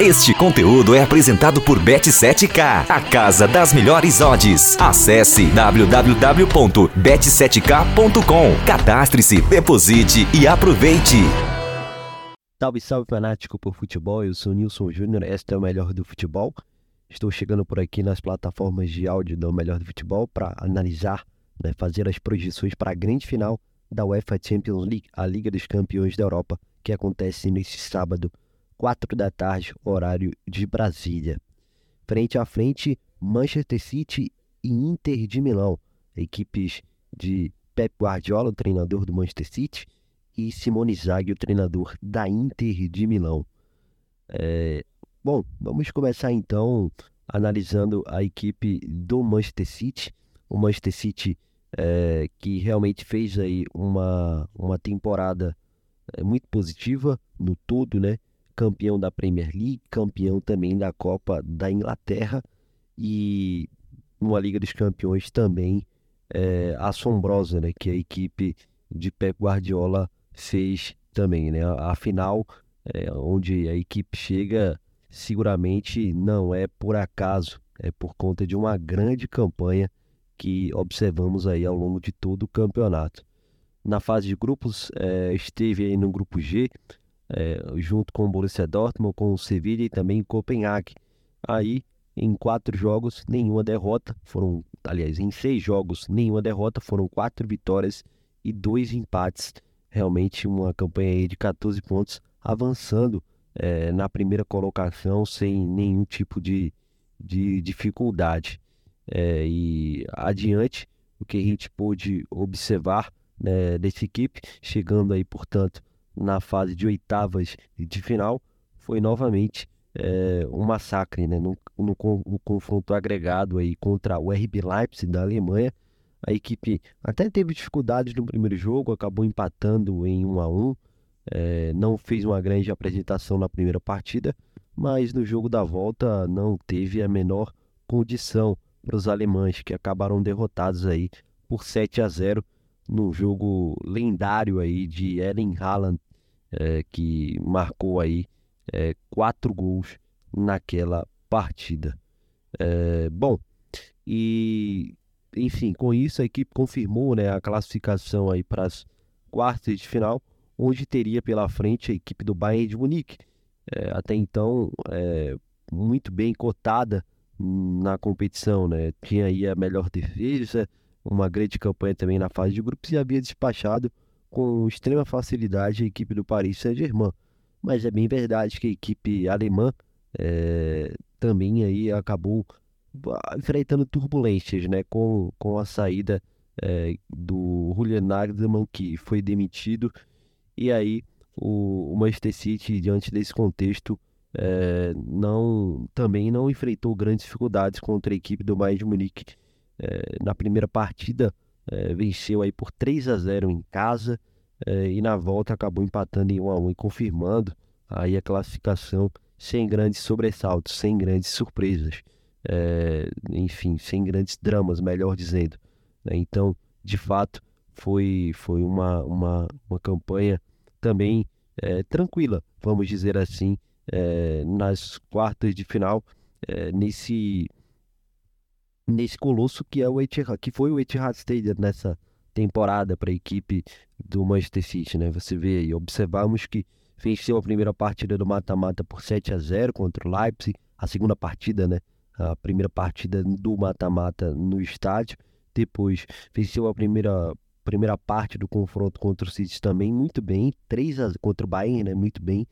Este conteúdo é apresentado por Bet7k, a casa das melhores odds. Acesse www.bet7k.com. Cadastre-se, deposite e aproveite. Salve, salve fanático por futebol. Eu sou Nilson Júnior, esta é o melhor do futebol. Estou chegando por aqui nas plataformas de áudio do melhor do futebol para analisar, né, fazer as projeções para a grande final da UEFA Champions League, a Liga dos Campeões da Europa, que acontece neste sábado 4 da tarde, horário de Brasília. Frente a frente, Manchester City e Inter de Milão, equipes de Pep Guardiola, o treinador do Manchester City, e Simone Inzaghi, o treinador da Inter de Milão. É... Bom, vamos começar então analisando a equipe do Manchester City. O Manchester City é, que realmente fez aí uma, uma temporada é, muito positiva no todo, né? Campeão da Premier League, campeão também da Copa da Inglaterra e uma Liga dos Campeões também é, assombrosa, né? Que a equipe de Pep Guardiola fez também, né? A final, é, onde a equipe chega, seguramente não é por acaso, é por conta de uma grande campanha que observamos aí ao longo de todo o campeonato. Na fase de grupos, é, esteve aí no grupo G, é, junto com o Borussia Dortmund, com o Sevilla e também o Copenhague. Aí, em quatro jogos, nenhuma derrota. Foram, aliás, em seis jogos, nenhuma derrota. Foram quatro vitórias e dois empates. Realmente uma campanha de 14 pontos, avançando é, na primeira colocação sem nenhum tipo de, de dificuldade. É, e adiante, o que a gente pôde observar né, dessa equipe, chegando aí, portanto, na fase de oitavas de final foi novamente é, um massacre, né? No, no, no, confronto agregado aí contra o RB Leipzig da Alemanha. A equipe até teve dificuldades no primeiro jogo, acabou empatando em 1 a 1 é, não fez uma grande apresentação na primeira partida, mas no jogo da volta não teve a menor condição para os alemães, que acabaram derrotados aí por 7 a 0 no jogo lendário aí de Ellen Haaland, é, que marcou aí é, quatro gols naquela partida. É, bom, e enfim, com isso a equipe confirmou né, a classificação aí para as quartas de final, onde teria pela frente a equipe do Bayern de Munique. É, até então, é, muito bem cotada na competição, né? Tinha aí a melhor defesa, uma grande campanha também na fase de grupos e havia despachado com extrema facilidade a equipe do Paris Saint-Germain. Mas é bem verdade que a equipe alemã é, também aí acabou enfrentando turbulências, né? Com, com a saída é, do Julian Nagelsmann, que foi demitido, e aí o, o Manchester City, diante desse contexto, é, não também não enfrentou grandes dificuldades contra a equipe do Bayern de Munique é, na primeira partida é, venceu aí por 3 a 0 em casa é, e na volta acabou empatando em 1 a 1 e confirmando aí a classificação sem grandes sobressaltos, sem grandes surpresas, enfim, sem grandes dramas, melhor dizendo. Né? Então, de fato, foi, foi uma, uma, uma campanha também tranquila, vamos dizer assim, nas quartas de final, nesse nesse colosso que é o Etihad, que foi o Etihad Stadium nessa temporada para a equipe do Manchester City, né? Você vê aí, observamos que venceu a primeira partida do mata-mata por 7 a 0 contra o Leipzig, a segunda partida, né? A primeira partida do mata-mata no estádio, depois venceu a primeira primeira parte do confronto contra o City também muito bem, 3 a contra o Bayern, né? Muito bem,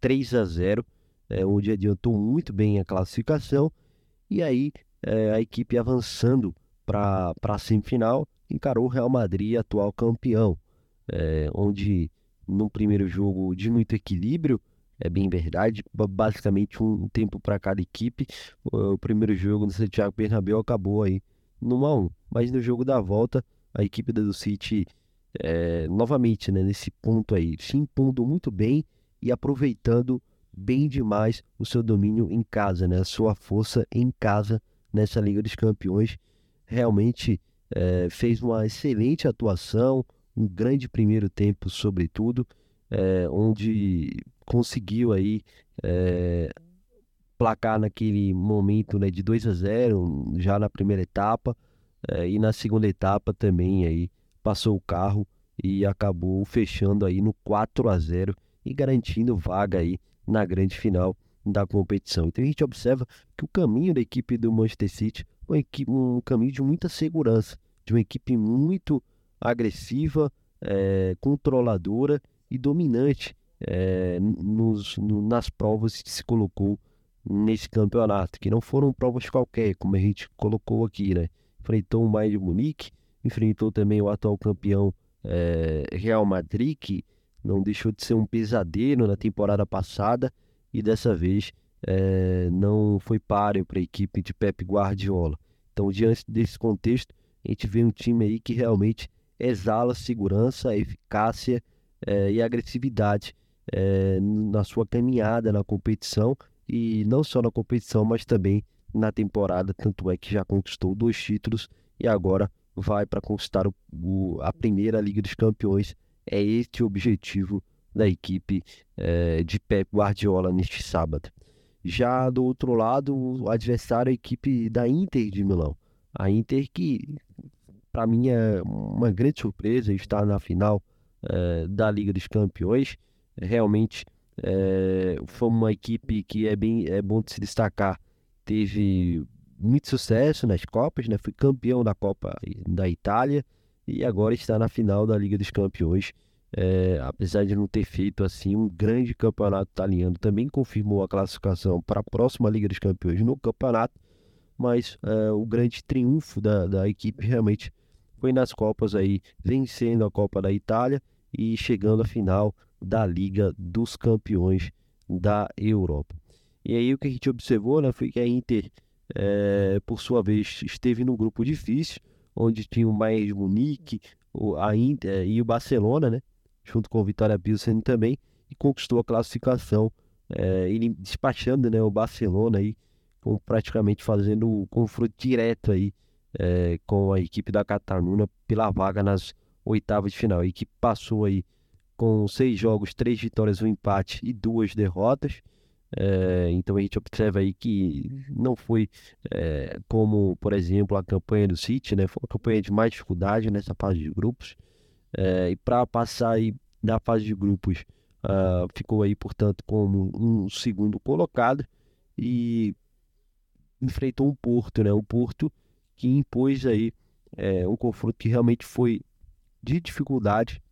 3 a 0, é, onde adiantou muito bem a classificação. E aí é, a equipe avançando para a semifinal, encarou o Real Madrid, atual campeão, é, onde no primeiro jogo de muito equilíbrio, é bem verdade, basicamente um tempo para cada equipe. O primeiro jogo no Santiago Bernabéu acabou aí no 1 a 1, mas no jogo da volta a equipe do City é, novamente né, nesse ponto aí se impondo muito bem e aproveitando bem demais o seu domínio em casa, né, a sua força em casa nessa Liga dos Campeões. Realmente é, fez uma excelente atuação, um grande primeiro tempo, sobretudo, é, onde conseguiu aí é, placar naquele momento né, de 2 a 0 já na primeira etapa é, e na segunda etapa também aí passou o carro e acabou fechando aí no 4 a 0 e garantindo vaga aí na grande final da competição. Então a gente observa que o caminho da equipe do Manchester City é um, caminho de muita segurança, de uma equipe muito agressiva, é, controladora e dominante é, nos, no, nas provas que se colocou nesse campeonato, que não foram provas qualquer, como a gente colocou aqui, né? Enfrentou o Bayern de Munique, enfrentou também o atual campeão é, Real Madrid, que não deixou de ser um pesadelo na temporada passada e dessa vez é, não foi páreo para a equipe de Pep Guardiola. Então, diante desse contexto, a gente vê um time aí que realmente exala segurança, eficácia é, e agressividade é, na sua caminhada na competição e não só na competição, mas também na temporada. Tanto é que já conquistou dois títulos e agora vai para conquistar o, o, a primeira Liga dos Campeões. É este o objetivo da equipe é, de Pep Guardiola neste sábado. Já do outro lado, o adversário é a equipe da Inter de Milão. A Inter que, para mim, é uma grande surpresa estar na final é, da Liga dos Campeões. Realmente é, foi uma equipe que é bem é bom de se destacar. Teve muito sucesso nas Copas, né? Foi campeão da Copa da Itália e agora está na final da Liga dos Campeões. É, apesar de não ter feito assim um grande campeonato italiano, também confirmou a classificação para a próxima Liga dos Campeões no campeonato. Mas é, o grande triunfo da, da equipe realmente foi nas Copas aí, vencendo a Copa da Itália e chegando à final da Liga dos Campeões da Europa. E aí o que a gente observou né, foi que a Inter, é, por sua vez, esteve no grupo difícil, onde tinha o Bayern de Munique, a Inter e o Barcelona, né, junto com o Vitória Pilsen também, e conquistou a classificação, é, ele despachando né, o Barcelona aí, com, praticamente fazendo o confronto direto aí é, com a equipe da Catalunha pela vaga nas oitavas de final. A equipe passou aí com seis jogos, três vitórias, um empate e duas derrotas. É, então a gente observa aí que não foi é, como, por exemplo, a campanha do City, né? Foi uma campanha de mais dificuldade nessa fase de grupos. É, e para passar aí na fase de grupos, uh, ficou aí, portanto, como um segundo colocado e enfrentou um Porto, né? Um Porto que impôs aí é, um confronto que realmente foi de dificuldade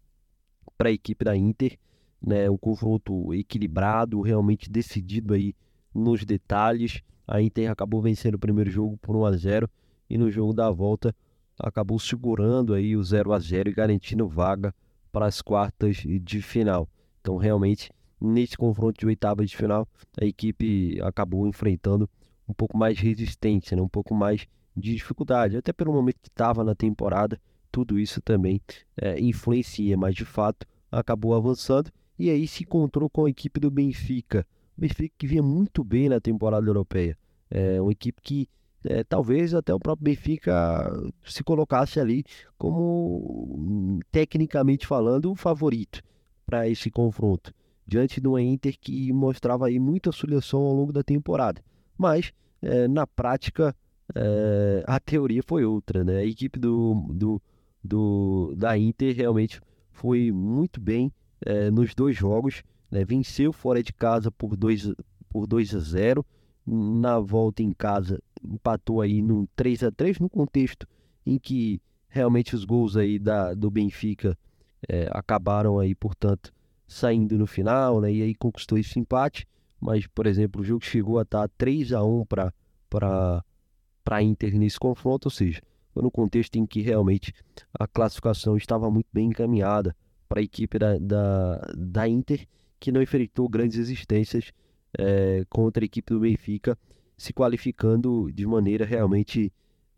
para a equipe da Inter, né? Um confronto equilibrado, realmente decidido aí nos detalhes. A Inter acabou vencendo o primeiro jogo por 1 a 0 e no jogo da volta acabou segurando aí o 0 a 0 e garantindo vaga para as quartas de final. Então, realmente, nesse confronto de oitava de final, a equipe acabou enfrentando um pouco mais resistência, né? um pouco mais de dificuldade, até pelo momento que estava na temporada tudo isso também é, influencia, mas de fato acabou avançando e aí se encontrou com a equipe do Benfica. O Benfica que vinha muito bem na temporada europeia. É uma equipe que é, talvez até o próprio Benfica se colocasse ali como, tecnicamente falando, o favorito para esse confronto. Diante do Inter que mostrava aí muita oscilação ao longo da temporada. Mas, é, na prática, é, a teoria foi outra. Né? A equipe do, do do, da Inter realmente foi muito bem é, nos dois jogos. Né? Venceu fora de casa por 2 por 2 a 0. Na volta em casa empatou aí num 3 a 3 no contexto em que realmente os gols aí da, do Benfica é, acabaram aí, portanto, saindo no final, né? E aí conquistou esse empate. Mas, por exemplo, o jogo chegou a estar 3 a 1 para para Inter nesse confronto, ou seja, no contexto em que realmente a classificação estava muito bem encaminhada para a equipe da, da, da, Inter, que não enfrentou grandes resistências é, contra a equipe do Benfica, se qualificando de maneira realmente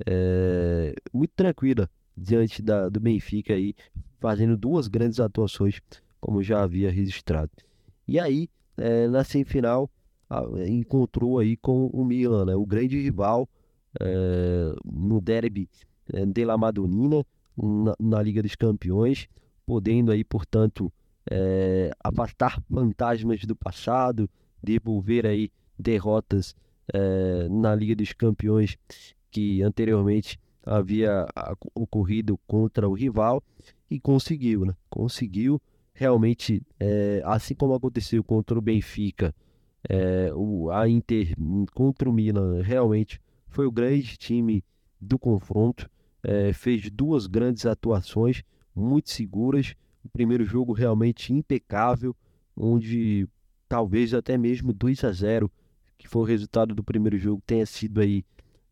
é, muito tranquila diante da, do Benfica, aí, fazendo duas grandes atuações, como já havia registrado. E aí, é, na semifinal, encontrou aí com o Milan, né, o grande rival é, no derby é, de La Madonina, na, na, Liga dos Campeões, podendo aí, portanto, é, afastar fantasmas do passado, devolver aí derrotas é, na Liga dos Campeões que anteriormente havia ocorrido contra o rival e conseguiu, né? Conseguiu realmente, é, assim como aconteceu contra o Benfica, é, o, a Inter contra o Milan realmente foi o grande time do confronto, é, fez duas grandes atuações muito seguras, o primeiro jogo realmente impecável, onde talvez até mesmo 2 a 0 que foi o resultado do primeiro jogo, tenha sido aí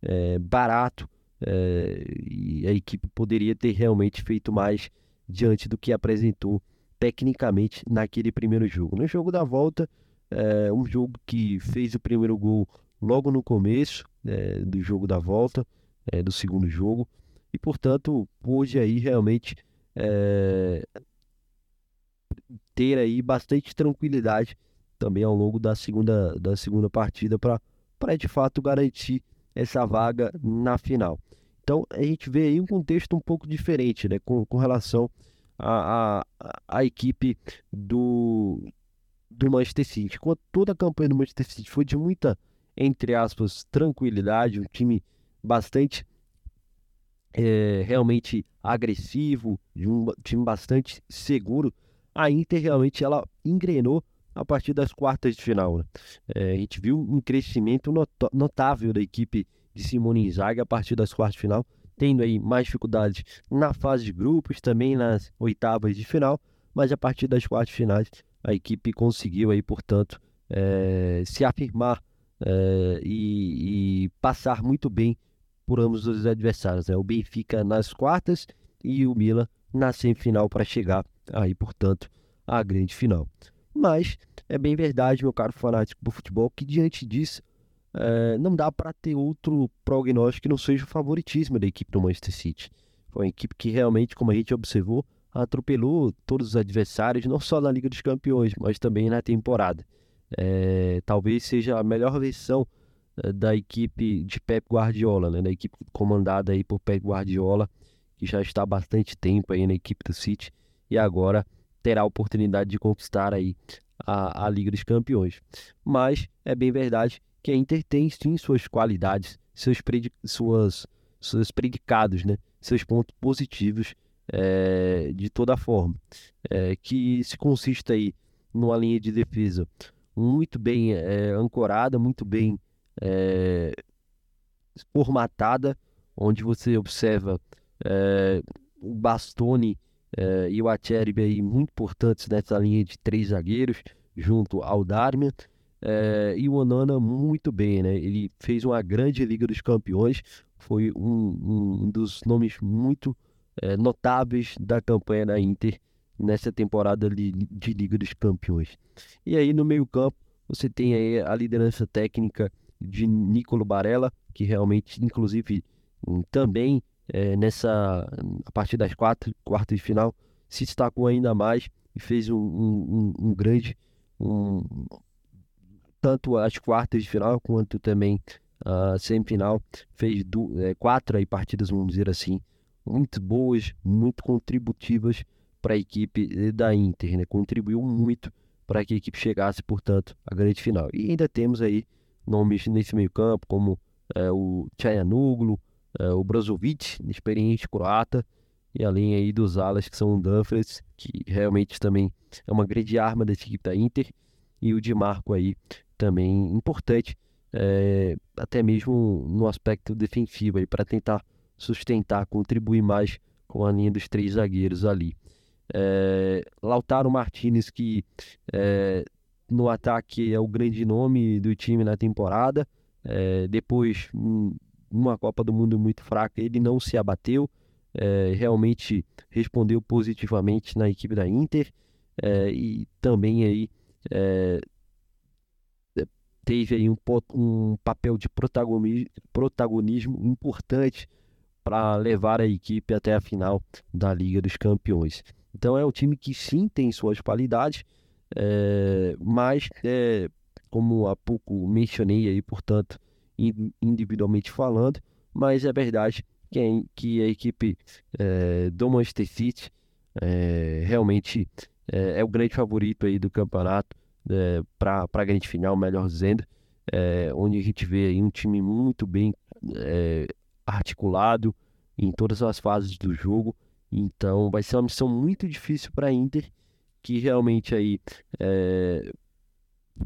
é, barato é, e a equipe poderia ter realmente feito mais diante do que apresentou tecnicamente naquele primeiro jogo. No jogo da volta, é, um jogo que fez o primeiro gol logo no começo é, do jogo da volta, é, do segundo jogo, e portanto pôde aí realmente é, ter aí bastante tranquilidade também ao longo da segunda, da segunda partida para de fato garantir essa vaga na final. Então a gente vê aí um contexto um pouco diferente né, com, com relação à a, a, a, equipe do, do Manchester City. Enquanto toda a campanha do Manchester City foi de muita, entre aspas, tranquilidade, um time bastante é, realmente agressivo, de um time bastante seguro, a Inter realmente ela engrenou a partir das quartas de final. Né? É, a gente viu um crescimento notável da equipe de Simone Inzaghi a partir das quartas de final, tendo aí mais dificuldades na fase de grupos, também nas oitavas de final, mas a partir das quartas de finais a equipe conseguiu aí, portanto, é, se afirmar é, e, e, passar muito bem por ambos os adversários. Né? O Benfica nas quartas e o Milan na semifinal para chegar aí, portanto, à grande final. Mas é bem verdade, meu caro fanático do futebol, que diante disso é, não dá para ter outro prognóstico que não seja o favoritismo da equipe do Manchester City. Foi uma equipe que realmente, como a gente observou, atropelou todos os adversários, não só na Liga dos Campeões, mas também na temporada. É, talvez seja a melhor versão é, da equipe de Pep Guardiola, né? da equipe comandada aí por Pep Guardiola, que já está há bastante tempo aí na equipe do City e agora terá a oportunidade de conquistar aí a, a Liga dos Campeões. Mas é bem verdade que a Inter tem sim suas qualidades, seus, suas, seus predicados, né? seus pontos positivos é, de toda forma. É, que se consiste aí numa linha de defesa muito bem é, ancorada, muito bem formatada, onde você observa o Bastoni é, e o Acerbi aí muito importantes nessa linha de três zagueiros, junto ao Darmian. É, e o Onana muito bem, né? Ele fez uma grande Liga dos Campeões, foi um, um dos nomes muito é, notáveis da campanha da Inter nessa temporada de, de Liga dos Campeões. E aí no meio campo você tem aí a liderança técnica de Nicolo Barella, que realmente, inclusive, também é, nessa a partir das quatro, quartas de final se destacou ainda mais e fez um, um, um grande um, tanto as quartas de final quanto também a semifinal fez do, é, quatro aí partidas vamos dizer assim muito boas muito contributivas para a equipe da Inter né? contribuiu muito para que a equipe chegasse portanto à grande final e ainda temos aí nomes nesse meio campo como é, o Chayanuglu é, o Brozovic, experiente croata, e além aí dos alas que são o Dumfries, que realmente também é uma grande arma da equipe da Inter, e o Di Marco aí também importante, é, até mesmo no aspecto defensivo para tentar sustentar, contribuir mais com a linha dos três zagueiros ali. É, Lautaro Martinez que é, no ataque é o grande nome do time na temporada. Depois, numa Copa do Mundo muito fraca, ele não se abateu, é, realmente respondeu positivamente na equipe da Inter é, e também aí é, teve aí um, um papel de protagonismo, protagonismo importante para levar a equipe até a final da Liga dos Campeões. Então é um time que sim tem suas qualidades, mas como há pouco mencionei aí, portanto, individualmente falando, mas é verdade que, que a equipe é, do Manchester City é, realmente é, é, o grande favorito aí do campeonato é, para a grande final, melhor dizendo. onde a gente vê aí um time muito bem articulado em todas as fases do jogo. Então vai ser uma missão muito difícil para a Inter, que realmente aí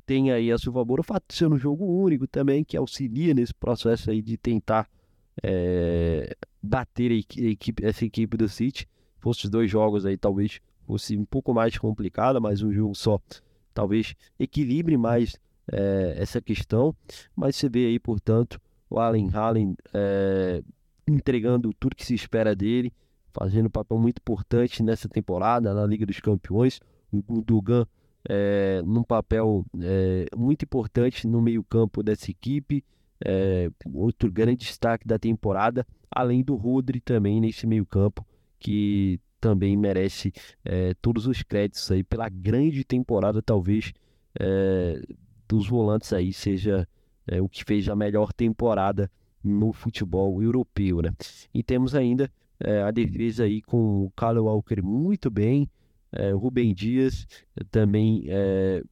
tem aí a seu favor o fato de ser um jogo único também, que auxilia nesse processo aí de tentar é, bater a equipe, essa equipe do City. Fosse dois jogos aí, talvez fosse um pouco mais complicado, mas um jogo só talvez equilibre mais é, essa questão. Mas você vê aí, portanto, o Allen Hallen é, entregando tudo que se espera dele, fazendo um papel muito importante nessa temporada na Liga dos Campeões. O Gundogan é, num papel é, muito importante no meio-campo dessa equipe. É, outro grande destaque da temporada, além do Rodri também nesse meio-campo, que também merece é, todos os créditos aí pela grande temporada, talvez é, dos volantes aí seja é, o que fez a melhor temporada no futebol europeu, né? E temos ainda a defesa aí com o Kyle Walker muito bem, é, Rubem Dias também é,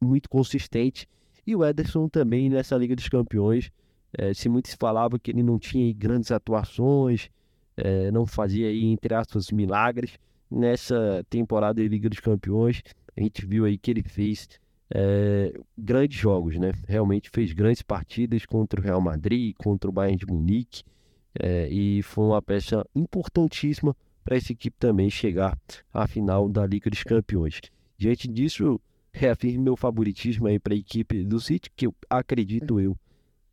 muito consistente e o Ederson também nessa Liga dos Campeões. É, se muito se falava que ele não tinha grandes atuações, é, não fazia aí, entre aspas, milagres. Nessa temporada de Liga dos Campeões, a gente viu aí que ele fez é, grandes jogos, né? Realmente fez grandes partidas contra o Real Madrid, contra o Bayern de Munique, e foi uma peça importantíssima para essa equipe também chegar à final da Liga dos Campeões. Diante disso, reafirmo meu favoritismo aí para a equipe do City, que eu acredito eu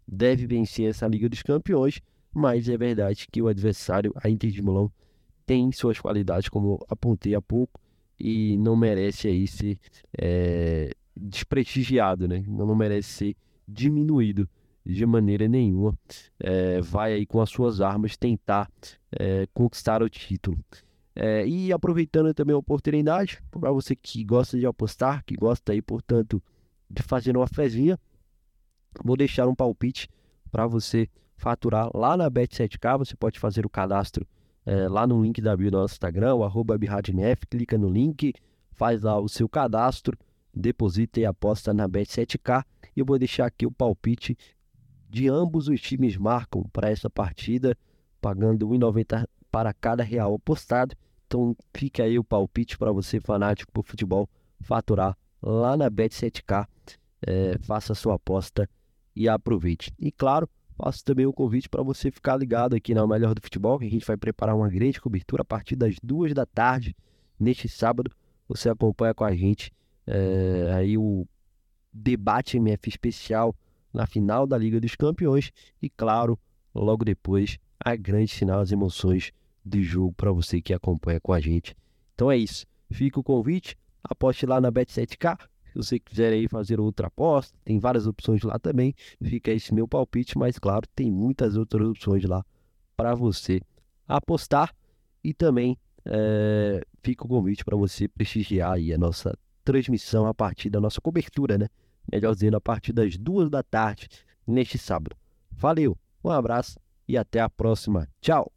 deve vencer essa Liga dos Campeões, mas é verdade que o adversário, a Inter de Milão, tem suas qualidades, como apontei há pouco, e não merece aí ser é, desprestigiado, né? Não merece ser diminuído de maneira nenhuma. É, vai aí com as suas armas tentar é, conquistar o título. É, e aproveitando também a oportunidade, para você que gosta de apostar, que gosta aí, portanto, de fazer uma fezinha, vou deixar um palpite para você faturar lá na Bet7K. Você pode fazer o cadastro lá no link da bio do nosso Instagram, o arroba clica no link, faz lá o seu cadastro, deposita e aposta na Bet7K. E eu vou deixar aqui o palpite de ambos os times marcam para essa partida, pagando 1,90 para cada real apostado. Então fica aí o palpite para você, fanático por futebol, faturar lá na Bet7K. É, faça sua aposta e aproveite. E claro, faço também o convite para você ficar ligado aqui na Melhor do Futebol, que a gente vai preparar uma grande cobertura a partir das duas da tarde neste sábado. Você acompanha com a gente é, aí o debate MF especial na final da Liga dos Campeões e, claro, logo depois, a grande final, as emoções do jogo para você que acompanha com a gente. Então é isso. Fica o convite, aposte lá na Bet7K. Se você quiser aí fazer outra aposta, tem várias opções lá também. Fica esse meu palpite, mas claro, tem muitas outras opções lá para você apostar. E também é, fica o convite para você prestigiar aí a nossa transmissão a partir da nossa cobertura, né? Melhor dizendo, a partir das duas da tarde neste sábado. Valeu, um abraço e até a próxima. Tchau!